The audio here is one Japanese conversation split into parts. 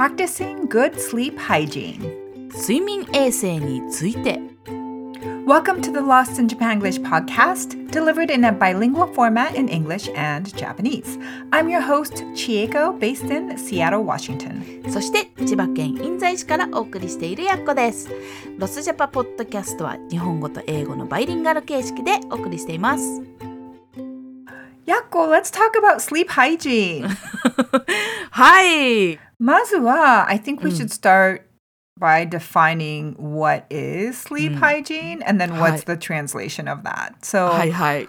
practicing good sleep hygiene. 睡眠衛生について Welcome to the Lost in Japan English podcast, delivered in a bilingual format in English and Japanese. I'm your host, Chieko, based in Seattle, Washington. そして千葉県印西市からお送りしているやっこですロスジャパポッドキャストは日本語と英語のバイリンガル形式でお送りしています Yako, let's talk about sleep hygiene. はい まずは I think we should start by defining what is sleep hygiene and then what's the translation of that. So はいはい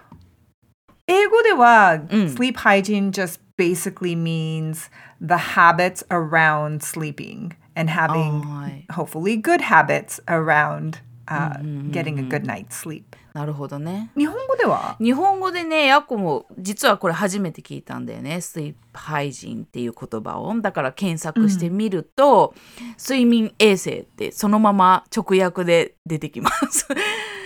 英語では、ん sleep hygiene just basically means the habits around sleeping and having はい hopefully good habits around uh, getting a good night's sleep. なるほどね。日本語では？日本語でねやっこも実はこれ初めて聞いたんだよね。スリープハイジンっていう言葉を。だから検索してみると、睡眠衛生ってそのまま直訳で出てきます。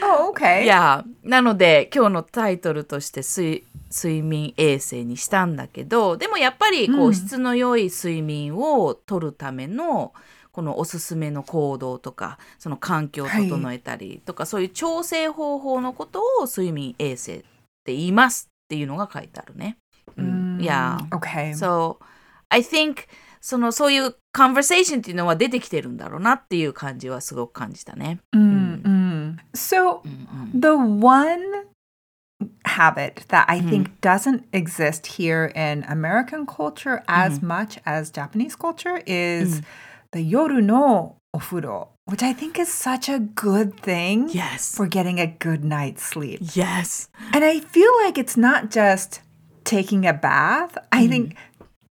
Oh, okay. いやなので今日のタイトルとして睡睡眠衛生にしたんだけどでもやっぱりこう、うん。質の良い睡眠をとるためのこのおすすめの行動とかその環境を整えたりとか、そういう調整方法のことを睡眠衛生って言いますっていうのが書いてあるね。うん、いや Okay. So I think そのそういう conversation っていうのは出てきてるんだろうなっていう感じはすごく感じたね。Mm, mm. So the one habit that I think doesn't exist here in American culture as much as Japanese culture is the yoru no ofuro, which I think is such a good thing Yes. for getting a good night's sleep. Yes. And I feel like it's not just taking a bath. I think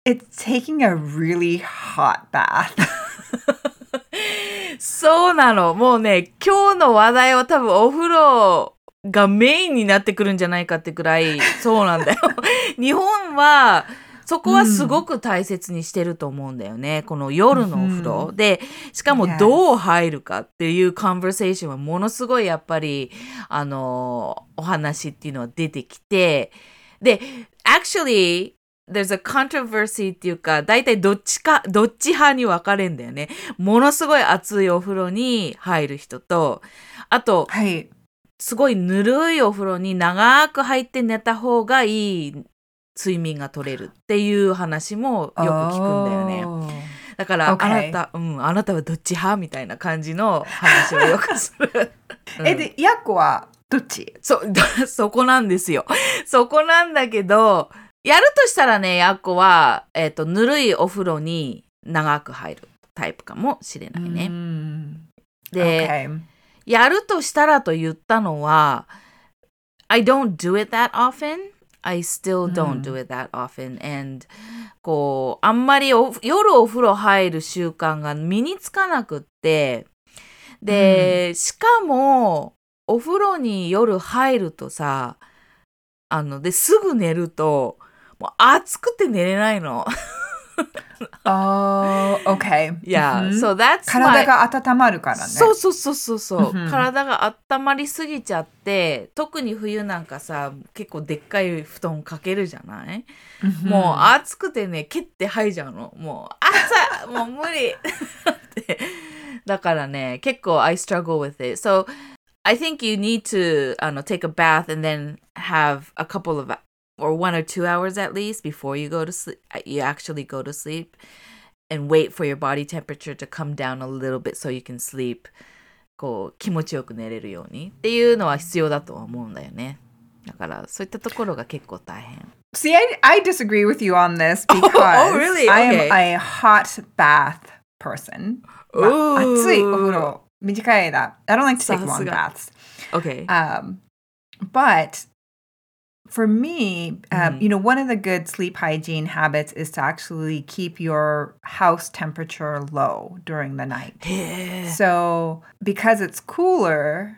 it's taking a really hot bath. そうなの。もうね、今日の話題は多分お風呂がメインになってくるんじゃないかってくらい、そうなんだよ。日本は、 そこはすごく大切にしてると思うんだよね。この夜のお風呂。で、しかも.どう入るかっていうカンバーセーションはものすごいやっぱり、あの、お話っていうのは出てきて、で、actually, there's a controversy っていうか、大体どっちか、どっち派に分かれんだよね。ものすごい熱いお風呂に入る人と、あと、Hey. すごいぬるいお風呂に長く入って寝た方がいい睡眠が取れるっていう話もよく聞くんだよね。Oh. だから.あなた、うん、あなたはどっち派みたいな感じの話をよくする。え、で、ヤコはどっち？そ、そこなんですよ。そこなんだけど、やるとしたらね、やっこは、えっ、と、ぬるいお風呂に長く入るタイプかもしれないね。Mm. で.やるとしたらと言ったのは、I don't do it that often. I still don't do it that often. And こう、あんまりお夜お風呂入る習慣が身につかなくって、で、しかも、お風呂に夜入るとさ、あの、で、すぐ寝ると、もう暑くて寝れないの。Oh, okay. いや、Mhm. so that's 体が温まるからね。そうそうそうそうそう、体が温まりすぎちゃって特に冬なんかさ結構でっかい布団かけるじゃない、Mhm. もう暑くてね蹴って吐いちゃうのもう朝 もう無理 だからね結構 I struggle with it so I think you need to あの take a bath and then have a couple of or one or two hours at least before you go to sleep you actually go to sleep and wait for your body temperature to come down a little bit so you can sleep こう気持ちよく寝れるようにっていうのは必要だとは思うんだよねだからそういったところが結構大変 See, I, I disagree with you on this Oh, because really? I Okay. am a hot bath person. まあ Ooh. 暑いお風呂短い間 I don't like to take さす long が baths. OK Um, but for me, um, Mhm. you know, one of the good sleep hygiene habits is to actually keep your house temperature low during the night. へえ So because it's cooler,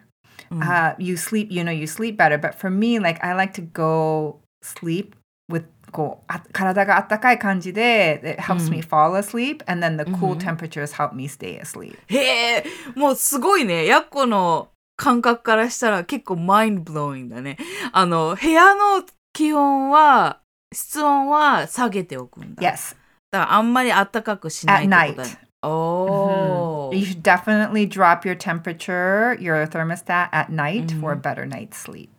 Mm. uh, you sleep. You know, you sleep better. But for me, like I like to go sleep with こうあ体が暖かい感じで it helps me fall asleep and then the cool temperatures help me stay asleep. へえもうすごいねやっこの 感覚からしたら結構マインドブローイングだねあの部屋の気温は室温は下げておくんだ Yes. だからあんまり暖かくしないってことだ night. おー You should definitely drop your temperature, your thermostat at night for a better night's sleep.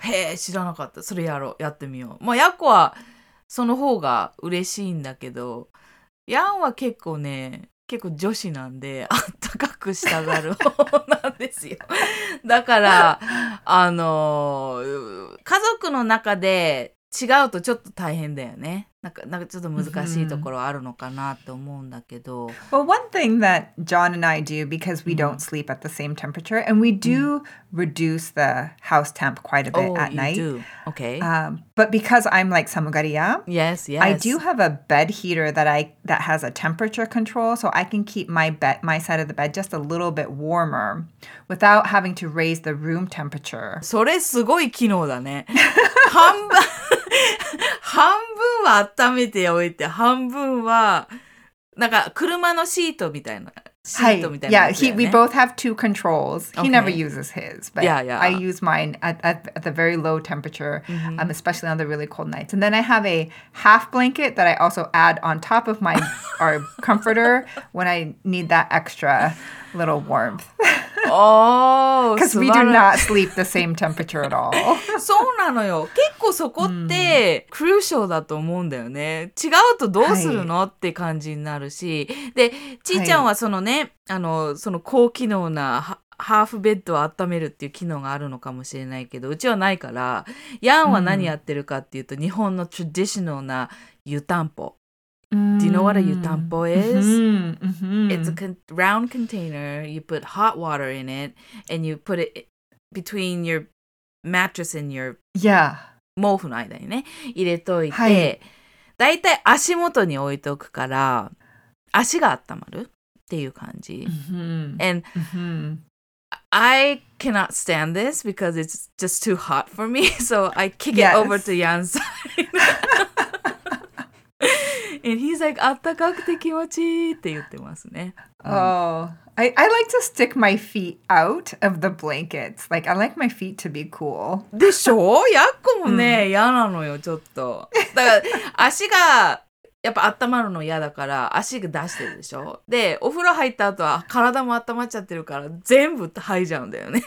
へえ、知らなかった。それやろう。やってみよう。まあ、ヤッコはその方が嬉しいんだけど、ヤンは結構ね、結構女子なんで、あったかくしたがる方なんですよ。だから、あの家族の中で違うとちょっと大変だよね。なんか、なんかちょっと難しいところあるのかなって思うんだけど。 Well, one thing that John and I do because we don't sleep at the same temperature, and we do reduce the house temp quite a bit Oh, at you night. do. Okay. Um, but because I'm like Samugariya, yes, yes. I do have a bed heater that I that has a temperature control, so I can keep my bed my side of the bed just a little bit warmer without having to raise the room temperature. それすごい機能だね。半分、 半分は温めておいて、半分は、なんか車のシートみたいな。シートみたいな Yeah, やつだ he よ we ね。 both have two controls. He never Okay. uses his, but Yeah, yeah. I use mine at, at, at the very low temperature, Mm-hmm. um, especially on the really cold nights. And then I have a half blanket that I also add on top of my our comforter when I need that extra Little warmth おー because 素 we 晴 do ら not sleep the same temperature at all. そうなのよ。結構そこって、クルーショーだと思うんだよね。違うとどうするの、って感じになるし。で、ちーちゃんはそのね、あの、その高機能なハハーフベッドを温めるっていう機能があるのかもしれないけど、うちはないから、ヤンは何やってるかっていうと、日本のトラディショナルな湯たんぽ。Do you know what a yutampo is? Mhm, mhm. It's a con- round container. You put hot water in it, and you put it between your mattress and your yeah. 毛布の間にね入れといて、はいだいたい足元に置いとくから足が温まるっていう感じ。 Mhm, And mhm. I cannot stand this because it's just too hot for me. So I kick it Yes. over to Jan's side. And he's like, あったかくて気持ちいいって言ってますね。Oh, I, I like to stick my feet out of the blankets. Like, I like my feet to be cool. でしょ？やっこもね、嫌なのよ、ちょっと。だから、足が、やっぱ温まるの嫌だから、足が出してるでしょ？で、お風呂入った後は体も温まっちゃってるから、全部吐いちゃうんだよね。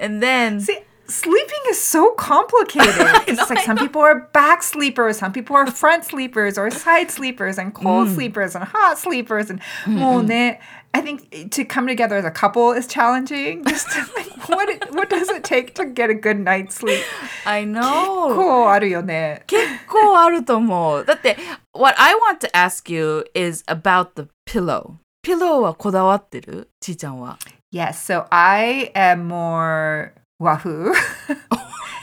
And then, See, sleeping is so complicated. it's like some people are back sleepers, some people are front sleepers, or side sleepers, and cold sleepers, and hot sleepers. And well, ne- I think to come together as a couple is challenging. Just to, like, what it, what does it take to get a good night's sleep? I know. 結構あるよね。結構あると思う。だって、what I want to ask you is about the pillow. ピローはこだわってるちーちゃんは。 Yes, so I am more wahoo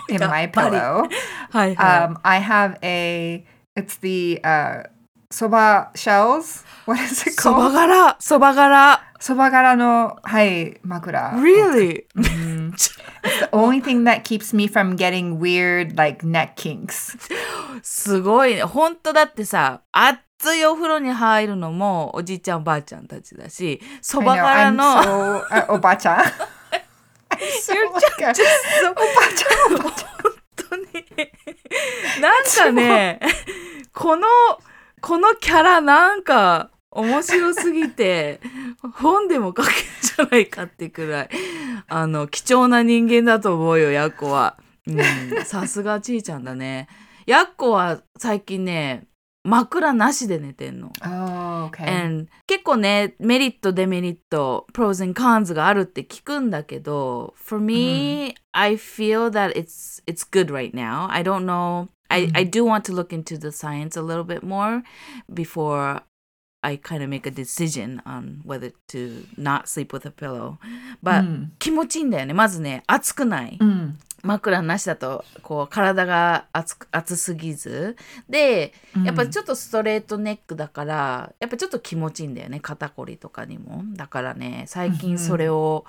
in my pillow. はいはい。Um, I have a. It's the uh, soba shells. What is it そば called? 柄、そば柄。Sobagara no hai makura. Really? The only thing that keeps me from getting weird like neck kinks. すごいね。本当だってさ、熱いお風呂に入るのもおじいちゃんおばあちゃんたちだし、そ I ば know, 柄 Uh, so like a- そう本当に。なんかね、この、このキャラなんか面白すぎて、本でも書けるんじゃないかってくらい、あの、貴重な人間だと思うよ、ヤッコは。うん、さすがちいちゃんだね。ヤッコは最近ね、枕なしで寝てんの。 Oh, okay. And 結構ねメリットデメリット pros and cons があるって聞くんだけど for me、I feel that it's it's good right now I don't know I, I do want to look into the science a little bit more before I kind of make a decision on whether to not sleep with a pillow but、Mm. 気持ちいいんだよねまずね暑くない、Mm. 枕なしだとこう体が熱く熱すぎずでやっぱちょっとストレートネックだからやっぱちょっと気持ちいいんだよね肩こりとかにもだからね最近それを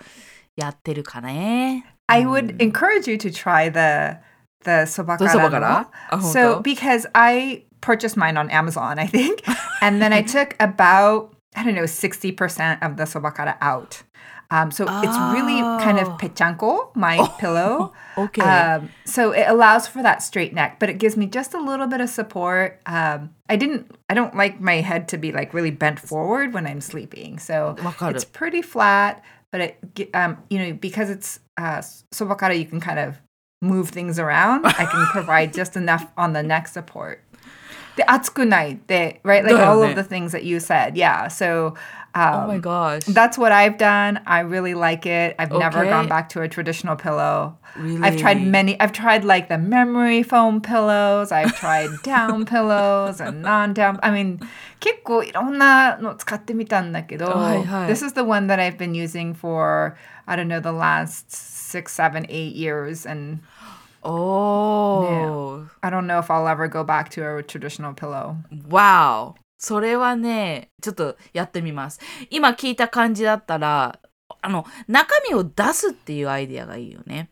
やってるかね、I would encourage you to try the the sobakara. どう sobakara? So because I purchased mine on Amazon, I think. And then I took about, I don't know, 60% of the sobakara out. Um, so oh. it's really kind of oh. pechanko, my oh. pillow. Okay. Um, so it allows for that straight neck, but it gives me just a little bit of support. Um, I didn't, I don't like my head to be like really bent forward when I'm sleeping. So it's pretty flat, but it, um, you know, because it's uh, sobakara, you can kind of move things around. I can provide just enough on the neck support The atsukunai, the right, like all of だよね。 the things that you said, yeah. So um, oh my gosh. that's what I've done. I really like it. I've never Okay. gone back to a traditional pillow. Really? I've tried many. I've tried like the memory foam pillows. I've tried down pillows and non-down. I mean, 結構いろんなの使ってみたんだけど、はいはい。 this is the one that I've been using for I don't know the last six, seven, eight years, and Oh. I don't know if I'll ever go back to a traditional pillow. Wow. それはね、ちょっとやってみます。今聞いた感じだったら、あの、中身を出すっていうアイディアがいいよね。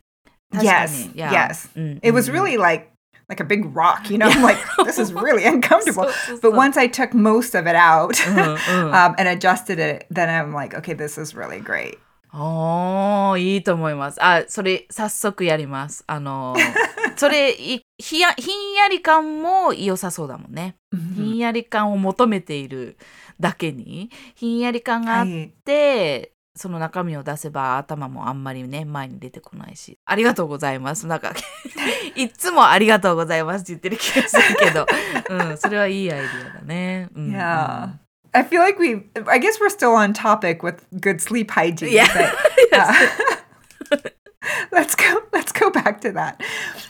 確か Yes, に。Yeah. yes. うん It was うん really like like a big rock, you know. I'm like, this is really uncomfortable. そうそうそう But once I took most of it out うんうん um, and adjusted it, then I'm like, okay, this is really great. おー、いいと思います。あ、それ、早速やります。あの、それ、いひや、ひんやり感も良さそうだもんね。ひんやり感を求めているだけに、ひんやり感があっはいて、その中身を出せば頭もあんまりね、前に出てこないし。ありがとうございます。なんか、いつもありがとうございますって言ってる気がするけど、うん、それはいいアイディアだね。うん、Yeah. I feel like we, I guess we're still on topic with good sleep hygiene. Yeah. but, uh, let's go, let's go back to that.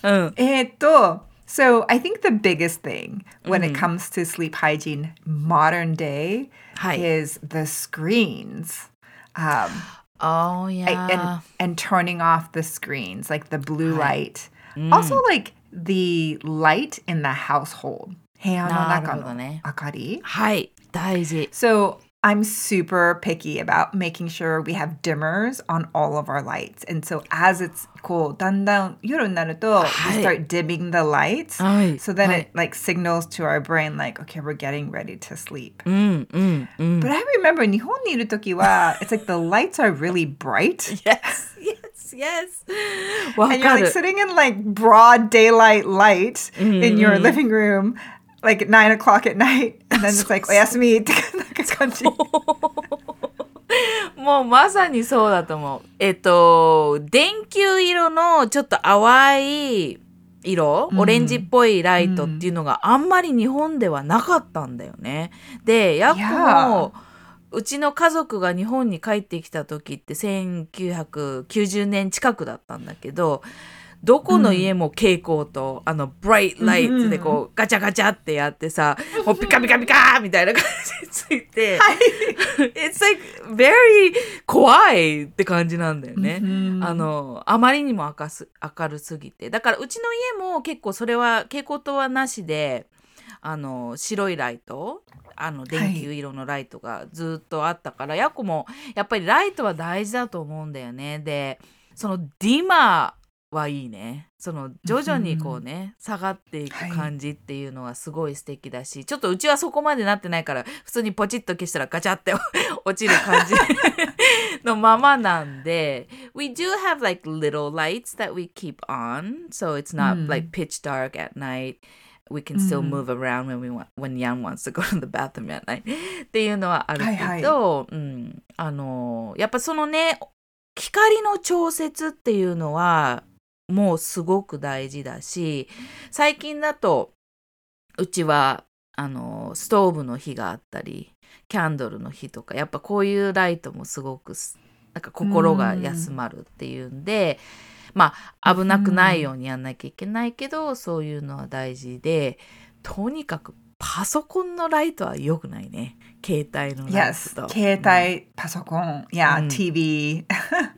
うん。えっと so I think the biggest thing when it comes to sleep hygiene modern day はい。 is the screens. Um, Oh, I- yeah. and and turning off the screens like the blue light Mm. also like the light in the household 部屋の中のなるほどね。明かりはい。大事。 so I'm super picky about making sure we have dimmers on all of our lights and so as it's こうだんだん夜になると、はい we start dimming the lights はい。 so then はい it like signals to our brain like okay we're getting ready to sleep うんうんうん。 but I remember 日本にいる時は it's like the lights are really bright Yes, yes, yes. わ and you're か like る。 sitting in like broad daylight light in your living room Like nine o'clock at night and then it's like おやすみってなんか感じもうまさにそうだと思う。えっと、電球色のちょっと淡い色、オレンジっぽいライトっていうのがあんまり日本ではなかったんだよね。で、ヤックも、うちの家族が日本に帰ってきた時って1990年近くだったんだけど、どこの家も蛍光と、あの、ブライトライトでこう、ガチャガチャってやってさ、もうピカピカピカみたいな感じでついて、It's like very 怖いって感じなんだよね。あの、あまりにも明す明るすぎて。だからうちの家も結構それは蛍光灯はなしで、あの、白いライト、あの、電球色のライトがずっとあったから、ヤコもやっぱりライトは大事だと思うんだよね。で、そのディマーはいいね。その徐々にこうね、下がっていく感じっていうのはすごい素敵だし、ちょっとうちはそこまでなってないから、普通にポチッと消したらガチャって落ちる感じのままなんで、We do have like little lights that we keep on, so it's not like pitch dark at night. We can still move around when we want when Yan wants to go to the bathroom at night っていうのはあるけど、うん、あのやっぱそのね光の調節っていうのはもうすごく大事だし最近だとうちはあのストーブの火があったりキャンドルの火とかやっぱこういうライトもすごくすなんか心が休まるっていうんで、まあ危なくないようにやんなきゃいけないけど、そういうのは大事でとにかくパソコンのライトは良くないね。携帯のライ Yes トと。携帯パソコンうん。TV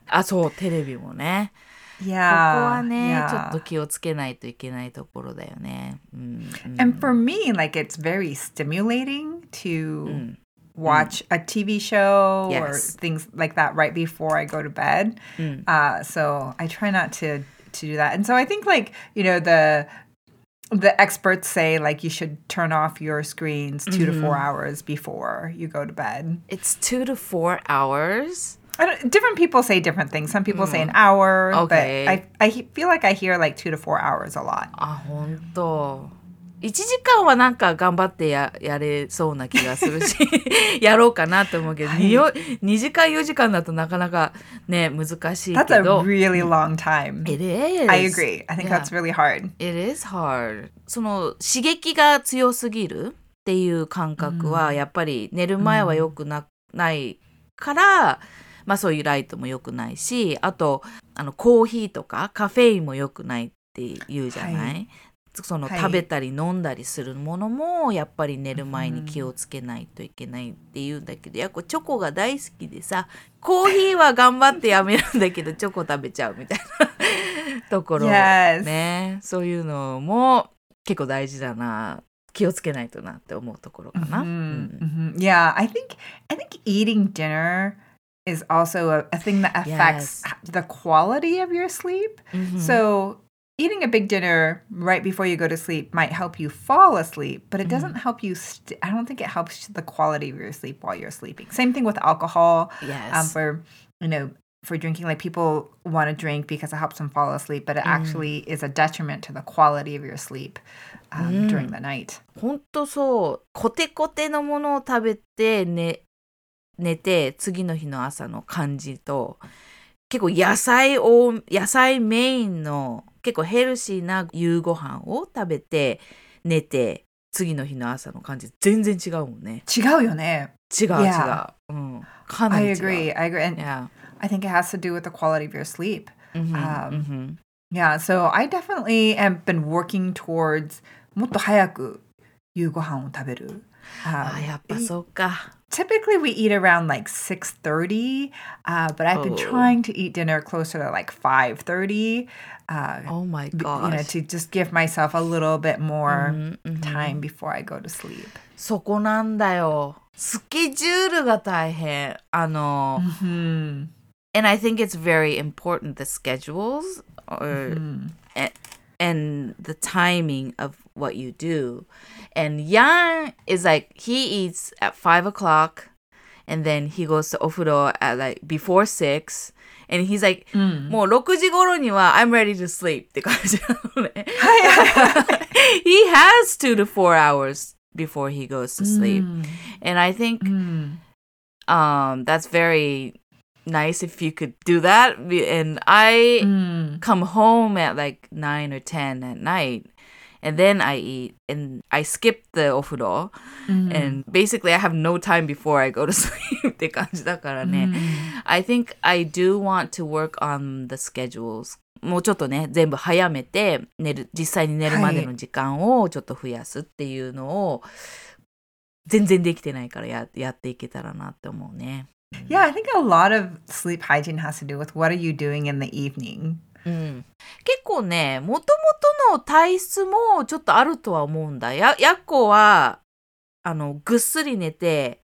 あそうテレビもね。ここ yeah はね yeah. ちょっと気をつけないといけないところだよね。うんうん And for me, like it's very stimulating to うん、 watch a TV show or Yes. things like that right before I go to bed. うん、 Uh, so I try not to to do that. And so I think like you know the the experts say like you should turn off your screens 2 to four hours before you go to bed. It's two to four hours. Different people say different things. Some people say an hour, Okay. but I I feel like I hear like two to four hours a lot. あ、本当。1時間はなんか頑張ってややれそうな気がするしやろうかなと思うけど、はいによ2時間4時間だとなかなかね難しい That's け a ど really long time. It is I agree. I think Yeah. that's really hard. It is hard その刺激が強すぎるっていう感覚はやっぱり寝る前は良くな,、ないからまあそういうライトも良くないしあとあのコーヒーとかカフェインも良くないって言うじゃない、はい。そのはい。食べたり飲んだりするものもやっぱり寝る前に気をつけないといけないっていうんだけど、やっぱチョコが大好きでさコーヒーは頑張ってやめるんだけど チョコ食べちゃうみたいなところ.ね。そういうのも結構大事だな気をつけないとなって思うところかな。Mhm, うん。Mhm. Yeah, I think I think eating dinner is also a, a thing that affects Yes. the quality of your sleep. うん So eating a big dinner right before you go to sleep might help you fall asleep, but it doesn't help you. St- I don't think it helps the quality of your sleep while you're sleeping. Same thing with alcohol. Um, Yes. for you know, for drinking, like people want to drink because it helps them fall asleep, but it actually is a detriment to the quality of your sleep um, during the night. ほんとそうコテコテのものを食べて寝 寝て次の日の朝の感じと結構野菜を野菜メインの結構ヘルシーな夕ご飯を食べて寝て次の日の朝の感じ全然違うもんね違うよね。違う違う.うん、かな I り違う agree. I agree. And Yeah. I think it has to do with the quality of your sleep. Um, Yeah, so I definitely have been working towards もっと早く夕ご飯を食べる。あ Um, やっぱそうか typically we eat around like 6.30 uh, but i've been Oh. trying to eat dinner closer to like 5.30 uh, Oh my b- you know gosh to just give myself a little bit more うんうん time before i go to sleep そこなんだよスケジュールが大変あの、 hmm and I think it's very important the schedules or Mm. a- and the timing of what you do. And Yan is like he eats at five o'clock, and then he goes to ofuro at like before six. And he's like, もう6時頃には I'm ready to sleep って感じなのね。he has two to four hours before he goes to sleep. And I think Mm. um that's very nice if you could do that and i Mm. come home at like 9 or 10 at night and then i eat and i skip the ofuro and basically i have no time before i go to sleep って感じだからね、I think I do want to work on the schedules もうちょっとね全部早めて寝る実際に寝るまでの時間をちょっと増やすっていうのを全然できてないからややっていけたらなって思うね。Yeah i think a lot of sleep hygiene has to do with what are you doing in the evening. うん、結構ねもともとの体質もちょっとあるとは思うんだ。ややっこはあのぐっすり寝て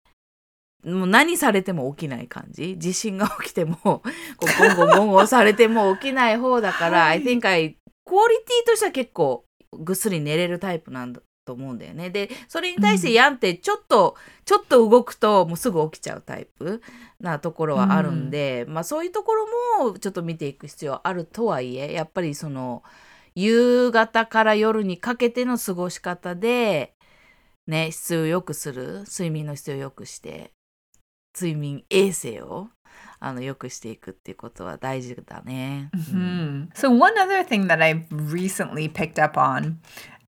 もう何されても起きない感じ。地震が起きてもこうゴンゴンゴンゴンされても起きない方だから、はい。I think I クオリティとしては結構ぐっすり寝れるタイプなんだと思うんだよねでそれに対してヤンってちょっと、ちょっと動くともうすぐ起きちゃうタイプなところはあるんで、まあそういうところもちょっと見ていく必要あるとはいえやっぱりその夕方から夜にかけての過ごし方でね質を良くする睡眠の質を良くして睡眠衛生をあの良くしていくっていうことは大事だね。Hmm. So one other thing that I've recently picked up on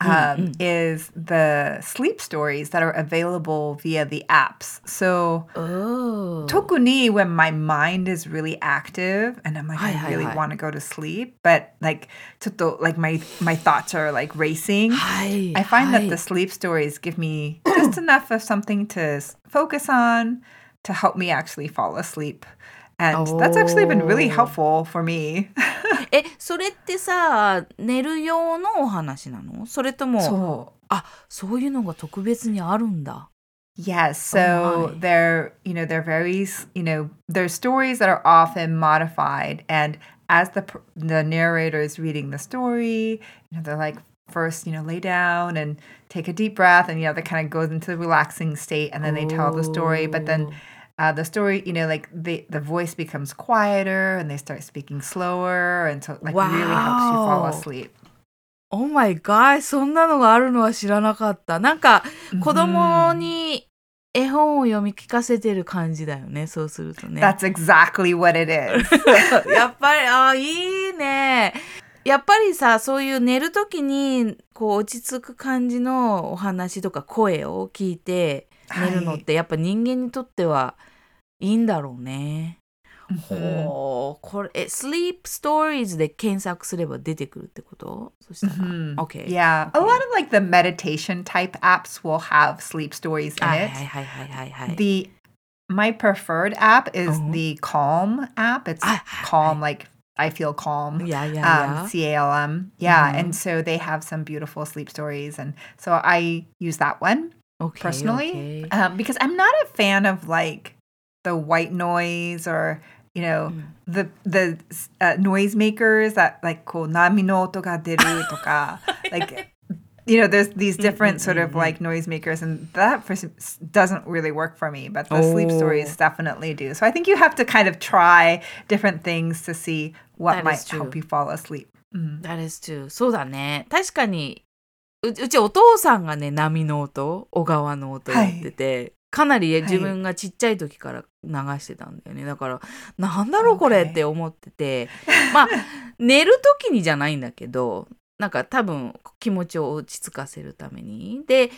Mm, um, mm-hmm. is the sleep stories that are available via the apps. So, oh. tokuni when my mind is really active and I'm like, hi, I hi, really want to go to sleep, but like, to, like my my thoughts are like racing. Hi, I find that the sleep stories give me just enough of something to focus on to help me actually fall asleep. And that's actually been really Oh. helpful for me. えそれってさ寝る用のお話なのそれとも so あそういうのが特別にあるんだ。 Yes, so my. they're you know they're very s- you know they're stories that are often modified, and as the pr- the narrator is reading the story, you know they're like first you know lay down and take a deep breath, and you know they kind of goes into the relaxing state, and then they tell the story, but then Uh, the story, you know, like the the voice becomes quieter and they start speaking slower, and so like really helps you fall Wow. asleep. Oh my god! そんなのがあるのは知らなかった。なんか、子供に絵本を読み聞かせてる感じだよね。そうするとね。That's exactly what it is. やっぱり、あーいいね。やっぱりさ、そういう寝るときに、こう、落ち着く感じのお話とか声を聞いて寝るのって、やっぱ人間にとってはいいんだろうね。ほう、これ、え、sleep stories で検索すれば出てくるってことそしたら。 Mhm. OK。 Yeah, a lot of like the meditation type apps will have sleep stories in はい it. はいはいはいはいはい。 The my preferred app is Uh-huh. the Calm app. It's Ah, calm, like I feel calm. いやいやいや Um, C A L M. Yeah, Mhm. and so they have some beautiful sleep stories, and so I use that one OK personally OK um, because I'm not a fan of like the white noise or you know Mm. the the uh, noise makers that like こう波の音が出るとか like you know there's these different sort of like noise makers and that for, doesn't really work for me but the sleep Oh. stories definitely do so I think you have to kind of try different things to see what That might is true. help you fall asleep Mm. That is true. そうだね。確かに、 ううちお父さんがね、波の音、小川の音やってて、かなり自分がちっちゃい時から流してたんだよね。だから、なんだろうこれ.って思ってて、まあ、寝る時にじゃないんだけど、なんか多分気持ちを落ち着かせるために。で、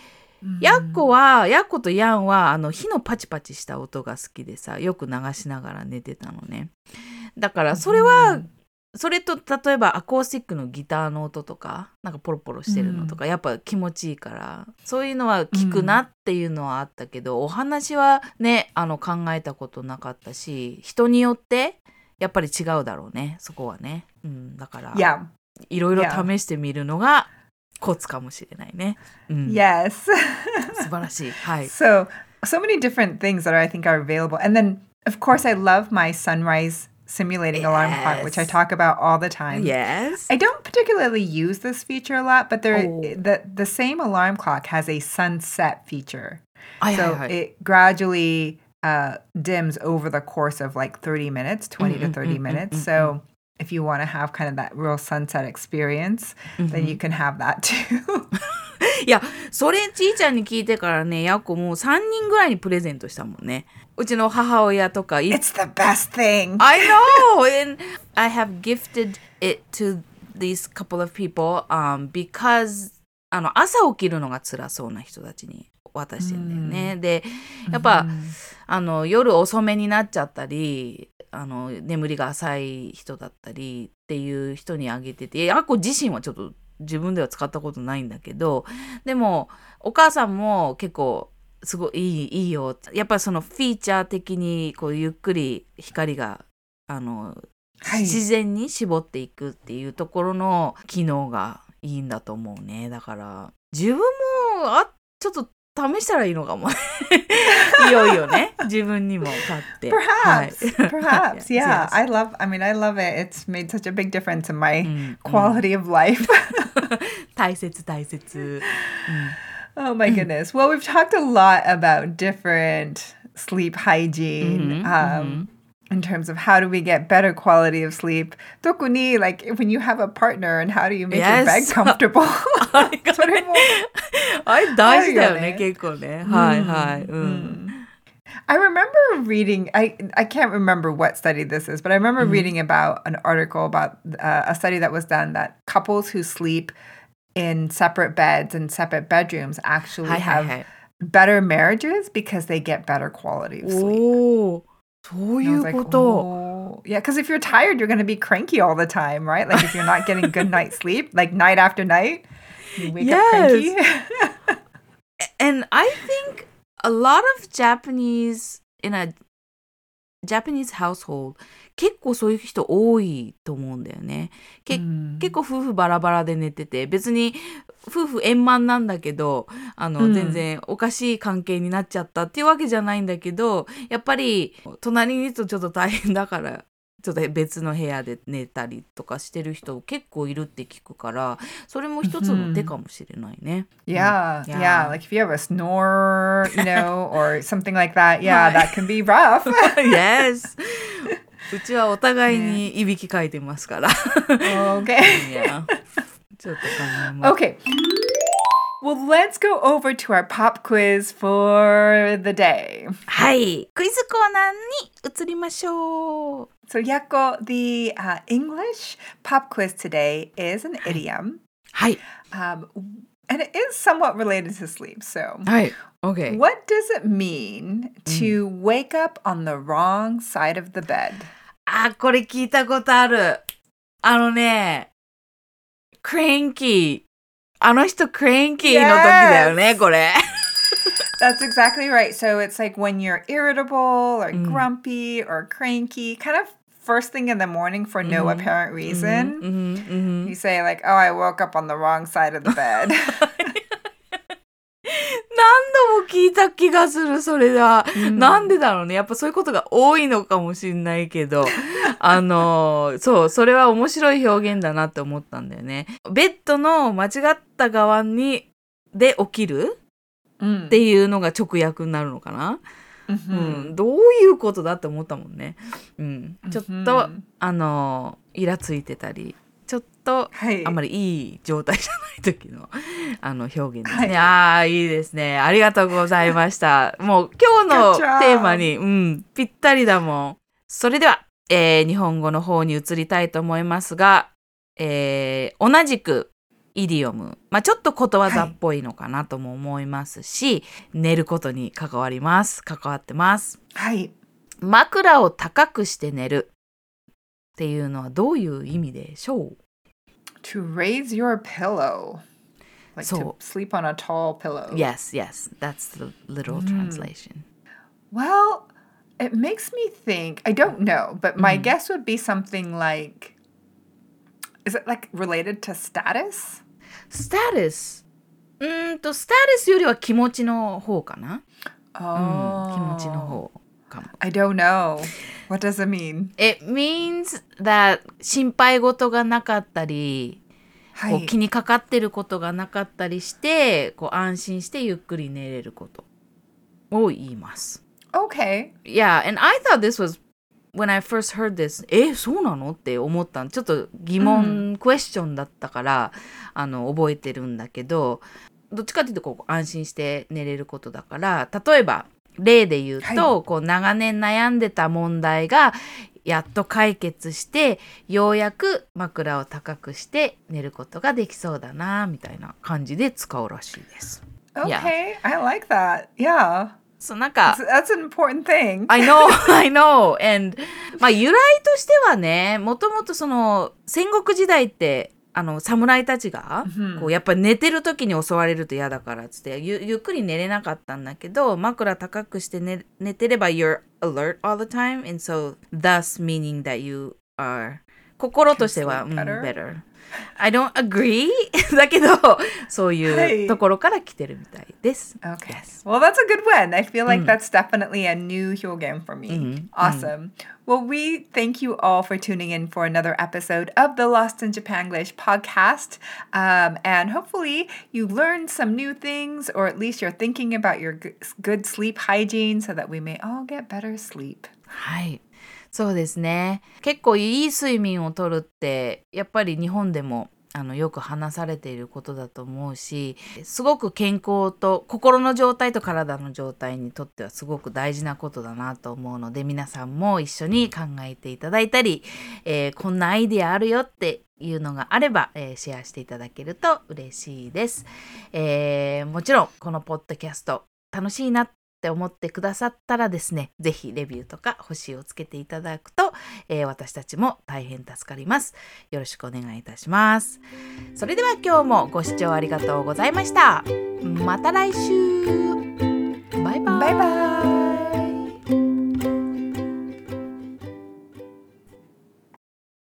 ヤッコは、ヤッコとヤンは、あの、火のパチパチした音が好きでさ、よく流しながら寝てたのね。だから、それは、それと例えばアコースティックのギターの音とかなんかポロポロしてるのとか、やっぱ気持ちいいからそういうのは聞くなっていうのはあったけど、お話はねあの考えたことなかったし人によってやっぱり違うだろうねそこはね、うん、だから yeah いろいろ.試してみるのがコツかもしれないね、うん、yes. 素晴らしい。はい。So, so many different things that I think are available. And then, of course, I love my sunrise simulating alarm clock, which I Yes. talk about all the time. Yes I don't particularly use this feature a lot, but there Oh. the the same alarm clock has a sunset feature. はいはい So はい it gradually uh, dims over the course of like 30 minutes, 20 to Mm, mm, 30 mm, mm, minutes. mm, So if you want to have kind of that real sunset experience, then you can have that too. いや、それちいちゃんに聞いてからね、やっこもう3人ぐらいにプレゼントしたもんね。 うちの母親とかい it's the best thing. I know! And I have gifted it to these couple of people、um, because あの朝起きるのが辛そうな人たちに渡してんだよね。で、やっぱ、あの夜遅めになっちゃったりあの眠りが浅い人だったりっていう人にあげててあっこ自身はちょっと自分では使ったことないんだけどでもお母さんも結構すごいいいいいよ。やっぱりそのフィーチャー的にこうゆっくり光があの、はい。自然に絞っていくっていうところの機能がいいんだと思うね。だから自分もあちょっと試したらいいのかも。ね いよいよね。自分にも買って。はい。Perhaps, perhaps, yeah. I love. I mean, I love it. It's made such a big difference in my うん quality of life. 大 切大切、oh my goodness. Well, we've talked a lot about different sleep hygiene. Mhm, um, In terms of how do we get better quality of sleep, 特に like when you have a partner and how do you make your bed Yes. comfortable? あれがそれもあれ大事だよねあるよね結構ねはいはいうん、 I remember reading, I, I can't remember what study this is, but I remember reading about an article about uh, a study that was done that couples who sleep in separate beds and separate bedrooms actually はいはいは have い better marriages because they get better quality of sleep. おおそうい And I was う like, こと、 oh. Yeah, because if you're tired, you're going to be cranky all the time, right? Like if you're not getting good night's sleep, like night after night, you wake up cranky. and I think a lot of Japanese in a Japanese household 結構そういう人多いと思うんだよね。け Mm. 結構夫婦バラバラで寝てて別に夫婦円満なんだけどあの、うん全然おかしい関係になっちゃったっていうわけじゃないんだけどやっぱり隣にいるとちょっと大変だからちょっと別の部屋で寝たりとかしてる人結構いるって聞くからそれも一つの手かもしれないね。Yeah, Yeah. yeah, Like if you have a snore, you know, or something like that, yeah, that can be rough. yes! うちはお互いにいびきかいてますから。 okay. いやちょっと考えます。 Okay. Well, let's go over to our pop quiz for the day. はい、クイズコーナーに移りましょう。 So, Yako, the uh, English pop quiz today is an idiom, はい、 um, and it is somewhat related to sleep. So, はい、OK。 what does it mean to wake up on the wrong side of the bed? あ、これ聞いたことある。あのね、クレンキー。あの人クレンキーの時だよね、 Yes. これ。 That's exactly right. So it's like when you're irritable or grumpy or cranky, kind of first thing in the morning for no apparent reason. うんうん You say like, "Oh, I woke up on the wrong side of the bed." 聞いた気がする、それだ。なんでだろうね。やっぱそういうことが多いのかもしんないけど、あの、そう、それは面白い表現だなって思ったんだよね。ベッドの間違った側に、で起きる Mm. っていうのが直訳になるのかな、Mhm. うん、どういうことだって思ったもんね。うん、ちょっと、Mhm. あの、イラついてたり、ちょっと、Hey. あんまりいい状態じゃない時の あの表現ですね。はいああ、いいですね。ありがとうございました。もう今日の.テーマに、うん、ぴったりだもん。それでは、えー日本語の方に移りたいと思いますが、えー同じくイディオム、まあ、ちょっとことわざっぽいのかなとも思いますし、寝ることに関わります。関わってます。Hi. 枕を高くして寝るっていうのはどういう意味でしょう To raise your pillow. Like So- to sleep on a tall pillow. Yes, yes, that's the literal translation. Well, it makes me think. I don't know, but my guess would be something like Is it like related to status? スタテスうーんとスタテスよりは気持ちの方かな、 Oh. うん、気持ちの方 かも。I don't know. What does it mean? It means that 心配事がなかったり、こう気にかかってることがなかったりしてこう安心してゆっくり寝れることを言います。Okay. Yeah, and I thought this was when I first heard this えそうなの？って思ったんちょっと疑問、クエスチョンだったからあの覚えてるんだけどどっちかっていうとこう安心して寝れることだから例えば例で言うと、はこう長年悩んでた問題がやっと解決してようやく枕を高くして寝ることができそうだなみたいな感じで使うらしいです。Okay. I like that. Yeah. そうなんか That's, that's an important thing. I know, I know. And まあ由来としてはね、もともとその戦国時代ってあの侍たちがこうやっぱり寝てる時に襲われると嫌だからっつってゆゆっくり寝れなかったんだけど枕高くして寝寝てれば you're alert all the time and so thus meaning that you are 心としては、うん better? better I don't agree だけどそういうところから来てるみたいです。 Okay. Yes. Well, that's a good one. I feel like that's definitely a new hyogen for me. Mhm. Awesome. Well, we thank you all for tuning in for another episode of the Lost in Japanglish podcast. Um, and hopefully you learned some new things, or at least you're thinking about your g- good sleep hygiene so that we may all get better sleep. はい。 そうですね。結構いい睡眠をとるって、やっぱり日本でもあのよく話されていることだと思うし、すごく健康と心の状態と体の状態にとってはすごく大事なことだなと思うので、皆さんも一緒に考えていただいたり、えーこんなアイデアあるよっていうのがあれば、えーシェアしていただけると嬉しいです。えーもちろんこのポッドキャスト楽しいなって思ってくださったらですね、ぜひレビューとか星をつけていただくと、えー私たちも大変助かります。よろしくお願いいたします。それでは今日もご視聴ありがとうございました。また来週バイバイバイバ